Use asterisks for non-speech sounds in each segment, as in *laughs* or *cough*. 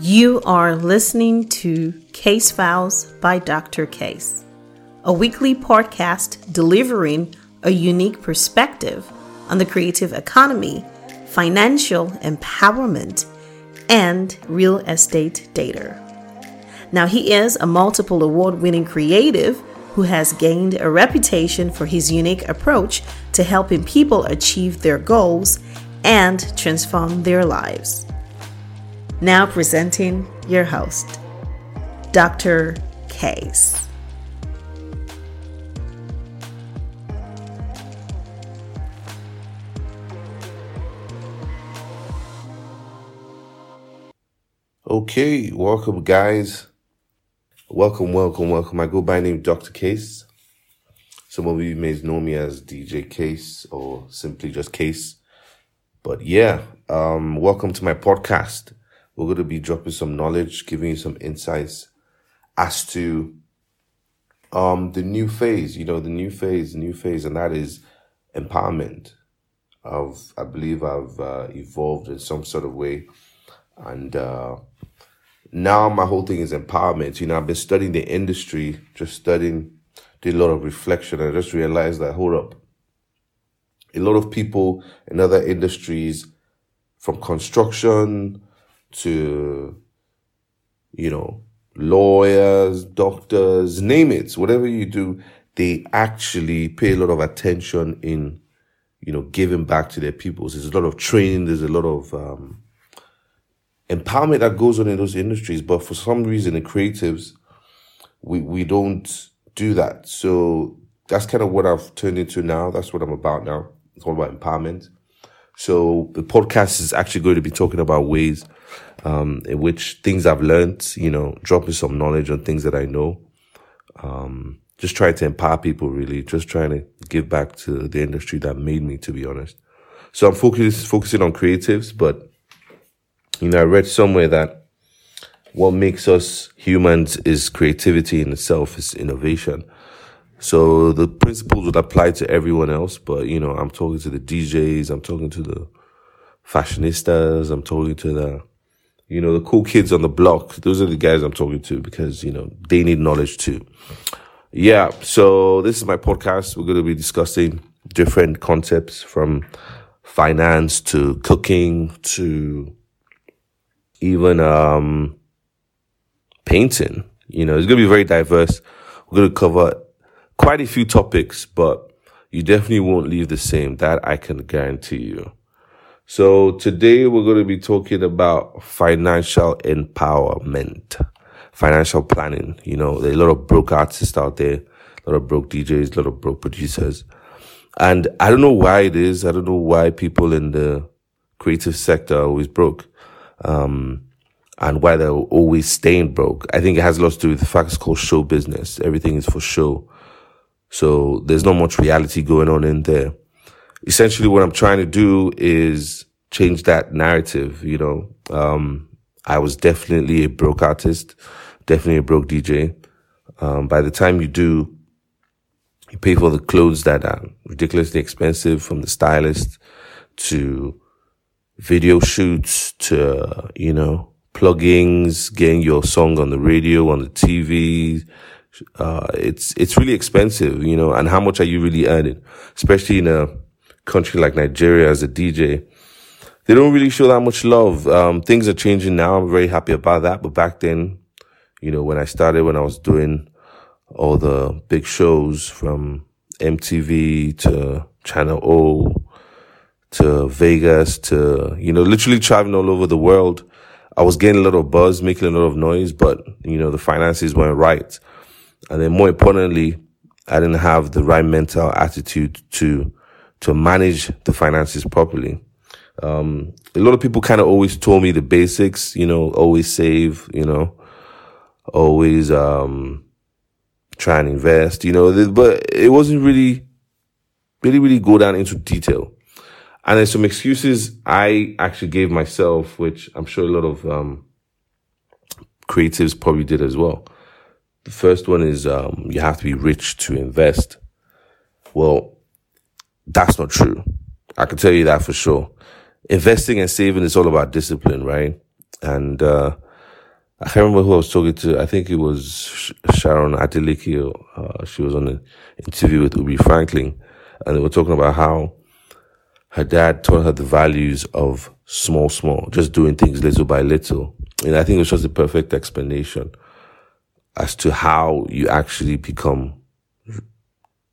You are listening to Caise Files by Dr. Caise, a weekly podcast delivering a unique perspective on the creative economy, financial empowerment, and real estate data. Now, he is a multiple award winning creative who has gained a reputation for his unique approach to helping people achieve their goals and transform their lives. Now presenting your host, Dr. Caise. Okay, welcome guys. Welcome, welcome, welcome. I go by name Dr. Caise. Some of you may know me as DJ Caise or simply just Case. But yeah, um, welcome to my podcast. We're going to be dropping some knowledge, giving you some insights as to um the new phase, you know, the new phase, new phase, and that is empowerment. Of I believe I've uh, evolved in some sort of way, and uh, now my whole thing is empowerment. You know, I've been studying the industry, just studying, did a lot of reflection, and I just realized that hold up, a lot of people in other industries, from construction to, you know, lawyers, doctors, name it, whatever you do, they actually pay a lot of attention in, you know, giving back to their peoples. There's a lot of training. There's a lot of, um, empowerment that goes on in those industries. But for some reason, the creatives, we, we don't do that. So that's kind of what I've turned into now. That's what I'm about now. It's all about empowerment. So the podcast is actually going to be talking about ways um, in which things I've learned, you know, dropping some knowledge on things that I know. Um, just trying to empower people really, just trying to give back to the industry that made me, to be honest. So I'm focus, focusing on creatives, but, you know, I read somewhere that what makes us humans is creativity in itself, is innovation. So the principles would apply to everyone else, but you know, I'm talking to the DJs, I'm talking to the fashionistas, I'm talking to the, you know, the cool kids on the block. Those are the guys I'm talking to because, you know, they need knowledge too. Yeah. So this is my podcast. We're going to be discussing different concepts from finance to cooking to even, um, painting. You know, it's going to be very diverse. We're going to cover quite a few topics, but you definitely won't leave the same. That I can guarantee you. So today we're going to be talking about financial empowerment, financial planning. You know, there are a lot of broke artists out there, a lot of broke DJs, a lot of broke producers. And I don't know why it is. I don't know why people in the creative sector are always broke. Um, and why they're always staying broke. I think it has a lot to do with the fact it's called show business. Everything is for show. So there's not much reality going on in there. Essentially what I'm trying to do is change that narrative, you know. Um, I was definitely a broke artist, definitely a broke DJ. Um, by the time you do, you pay for the clothes that are ridiculously expensive from the stylist to video shoots to, you know, plugins, getting your song on the radio, on the TV, uh, it's, it's really expensive, you know, and how much are you really earning? Especially in a country like Nigeria as a DJ. They don't really show that much love. Um, things are changing now. I'm very happy about that. But back then, you know, when I started, when I was doing all the big shows from MTV to Channel O to Vegas to, you know, literally traveling all over the world. I was getting a lot of buzz, making a lot of noise, but, you know, the finances weren't right. And then more importantly, I didn't have the right mental attitude to, to manage the finances properly. Um, a lot of people kind of always told me the basics, you know, always save, you know, always, um, try and invest, you know, but it wasn't really, really, really go down into detail. And there's some excuses I actually gave myself, which I'm sure a lot of, um, creatives probably did as well. The first one is um, you have to be rich to invest. Well, that's not true. I can tell you that for sure. Investing and saving is all about discipline, right? And uh, I can't remember who I was talking to. I think it was Sharon Adeleke. Uh, she was on an interview with Ubi Franklin, and they were talking about how her dad taught her the values of small, small, just doing things little by little. And I think it was just a perfect explanation as to how you actually become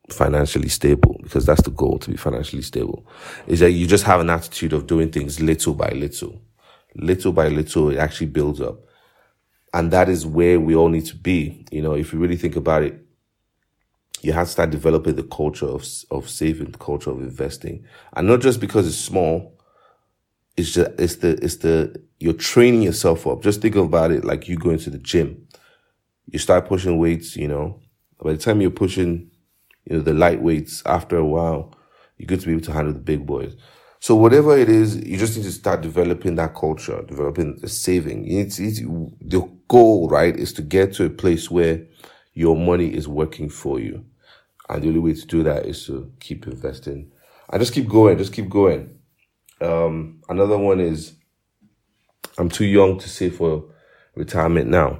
financially stable because that's the goal to be financially stable is that you just have an attitude of doing things little by little. Little by little it actually builds up. And that is where we all need to be. You know if you really think about it you have to start developing the culture of of saving the culture of investing. And not just because it's small it's just it's the it's the you're training yourself up. Just think about it like you going to the gym you start pushing weights you know by the time you're pushing you know, the lightweights, after a while, you're going to be able to handle the big boys. So whatever it is, you just need to start developing that culture, developing the saving. It's, to, the goal, right, is to get to a place where your money is working for you. And the only way to do that is to keep investing and just keep going, just keep going. Um, another one is I'm too young to save for retirement now.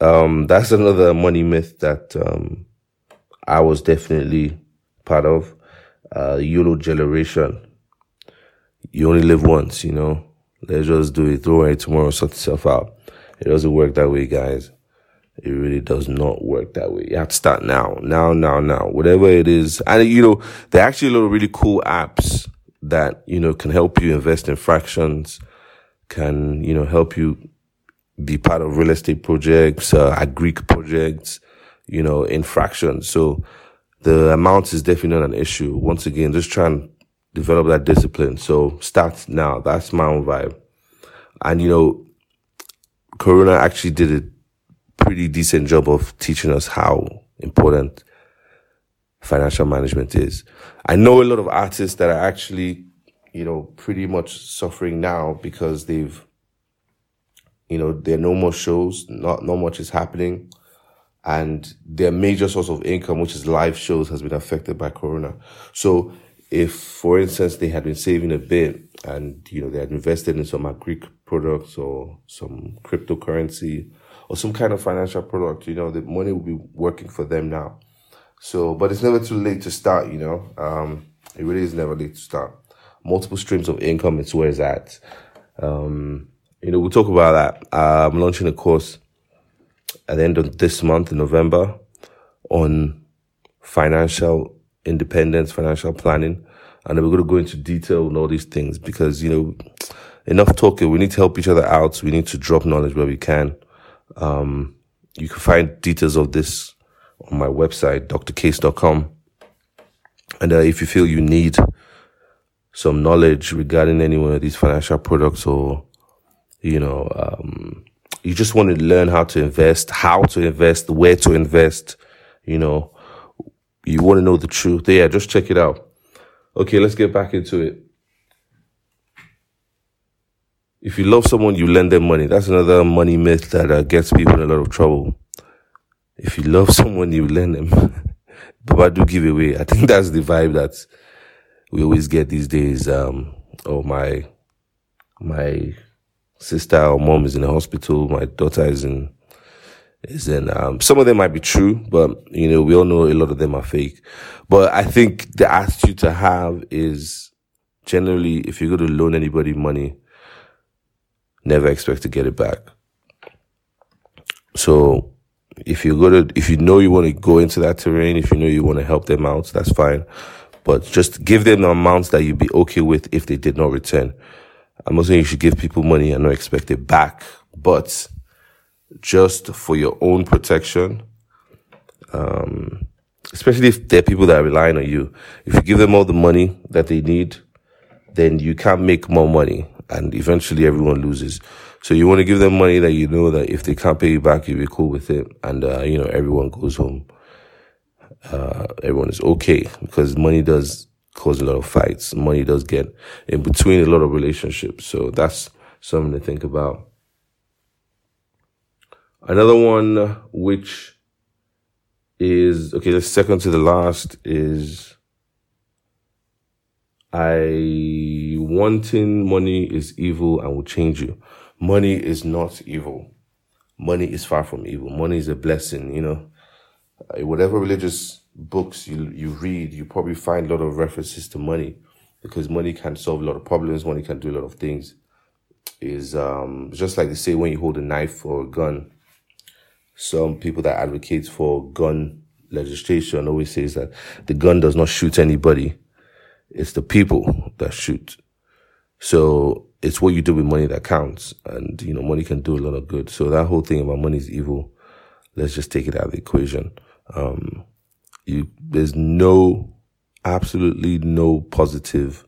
Um, that's another money myth that, um, I was definitely part of. Uh, YOLO generation. You only live once, you know. Let's just do it. Throw it tomorrow, sort itself out. It doesn't work that way, guys. It really does not work that way. You have to start now, now, now, now. Whatever it is, and you know, there are actually a lot of really cool apps that you know can help you invest in fractions, can you know help you be part of real estate projects, uh, Greek projects, you know, infractions. So the amount is definitely not an issue. Once again, just try and develop that discipline. So start now. That's my own vibe. And you know, Corona actually did a pretty decent job of teaching us how important financial management is. I know a lot of artists that are actually, you know, pretty much suffering now because they've, you know, there are no more shows, not, not much is happening and their major source of income, which is live shows, has been affected by Corona. So if, for instance, they had been saving a bit and, you know, they had invested in some Greek products or some cryptocurrency or some kind of financial product, you know, the money will be working for them now. So, but it's never too late to start, you know, um, it really is never late to start. Multiple streams of income, it's where it's at. Um, you know, we'll talk about that. Uh, I'm launching a course at the end of this month in November on financial independence, financial planning. And we're going to go into detail on all these things because, you know, enough talking. We need to help each other out. We need to drop knowledge where we can. Um, you can find details of this on my website, drcaise.com. And uh, if you feel you need some knowledge regarding any one of these financial products or, you know, um, you just want to learn how to invest, how to invest, where to invest, you know, you want to know the truth. Yeah, just check it out. Okay, let's get back into it. If you love someone, you lend them money. That's another money myth that uh, gets people in a lot of trouble. If you love *laughs* someone, you lend them. *laughs* but I do give away. I think *laughs* that's the vibe that we always get these days. Um, oh my, my sister or mom is in the hospital. My daughter is in, is in, um, some of them might be true, but, you know, we all know a lot of them are fake. But I think the attitude to have is generally, if you're going to loan anybody money, never expect to get it back. So if you're to, if you know you want to go into that terrain, if you know you want to help them out, that's fine. But just give them the amounts that you'd be okay with if they did not return. I'm not saying you should give people money and not expect it back, but just for your own protection, um, especially if there are people that are relying on you. If you give them all the money that they need, then you can't make more money and eventually everyone loses. So you want to give them money that you know that if they can't pay you back, you'll be cool with it. And, uh, you know, everyone goes home. Uh, everyone is okay because money does cause a lot of fights. Money does get in between a lot of relationships. So that's something to think about. Another one, which is, okay, the second to the last is I wanting money is evil and will change you. Money is not evil. money is far from evil. Money is a blessing, you know. Uh, whatever religious books you you read, you probably find a lot of references to money because money can solve a lot of problems, money can do a lot of things. Is um just like they say when you hold a knife or a gun. Some people that advocate for gun legislation always says that the gun does not shoot anybody. It's the people that shoot. So it's what you do with money that counts. And, you know, money can do a lot of good. So that whole thing about money is evil. Let's just take it out of the equation. Um, you, there's no, absolutely no positive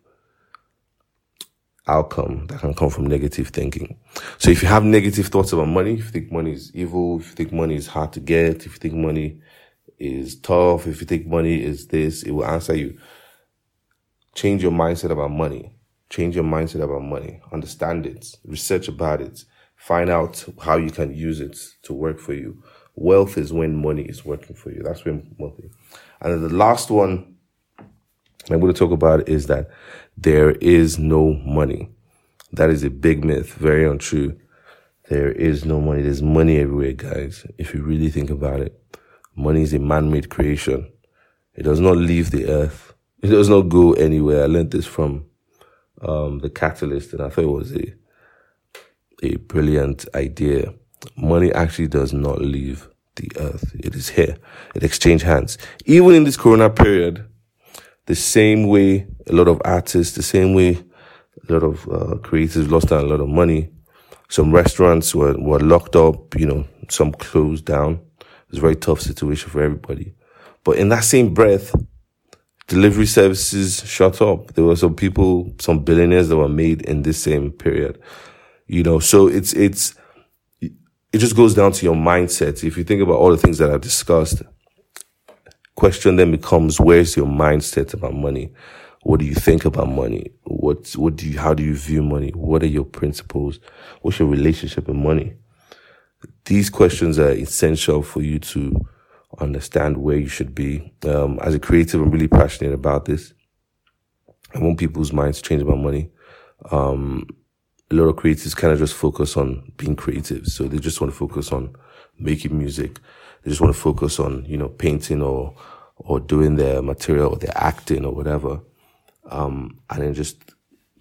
outcome that can come from negative thinking. So if you have negative thoughts about money, if you think money is evil, if you think money is hard to get, if you think money is tough, if you think money is this, it will answer you. Change your mindset about money Change your mindset about money. Understand it. Research about it. Find out how you can use it to work for you. Wealth is when money is working for you. That's when wealth is. And the last one I'm going to talk about is that there is no money. That is a big myth, very untrue. There is no money. There's money everywhere, guys. If you really think about it, money is a man-made creation. It does not leave the earth. It does not go anywhere. I learned this from um, the catalyst, and I thought it was a a brilliant idea. Money actually does not leave the earth; it is here. It exchange hands. Even in this Corona period, the same way a lot of artists, the same way a lot of uh, creators lost out a lot of money. Some restaurants were, were locked up, you know, some closed down. It was a very tough situation for everybody. But in that same breath, delivery services shut up. There were some people, some billionaires that were made in this same period. You know, so it's, it's, it just goes down to your mindset. If you think about all the things that I've discussed, question then becomes, where's your mindset about money? What do you think about money? What, what do you, how do you view money? What are your principles? What's your relationship with money? These questions are essential for you to understand where you should be. Um, as a creative, I'm really passionate about this. I want people's minds to change about money. Um, a lot of creatives kind of just focus on being creative. So they just want to focus on making music. They just want to focus on, you know, painting or, or doing their material or their acting or whatever. Um, and then just,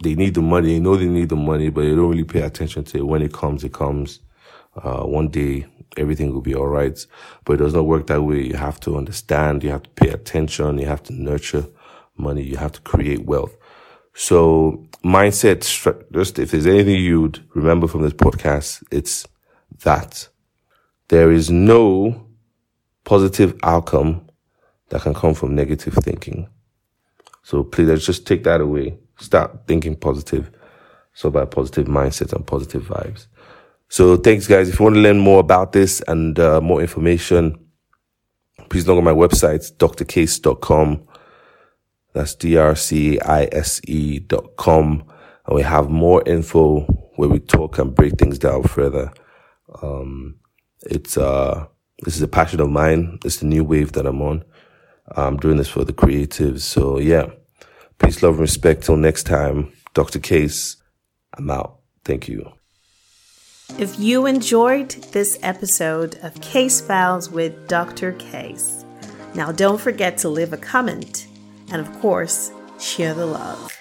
they need the money. They know they need the money, but they don't really pay attention to it. When it comes, it comes. Uh, one day everything will be all right. But it does not work that way. You have to understand, you have to pay attention, you have to nurture money, you have to create wealth. So mindset, just if there's anything you'd remember from this podcast, it's that there is no positive outcome that can come from negative thinking. So please, let's just take that away. Start thinking positive. So by positive mindset and positive vibes. So thanks guys. If you want to learn more about this and uh, more information, please log on my website, drcaise.com. That's D-R-C-I-S-E dot com. And we have more info where we talk and break things down further. Um, it's, uh, this is a passion of mine. It's the new wave that I'm on. I'm doing this for the creatives. So yeah, peace, love, and respect. Till next time, Dr. Caise, I'm out. Thank you. If you enjoyed this episode of Caise Files with Dr. Caise, now don't forget to leave a comment and, of course, share the love.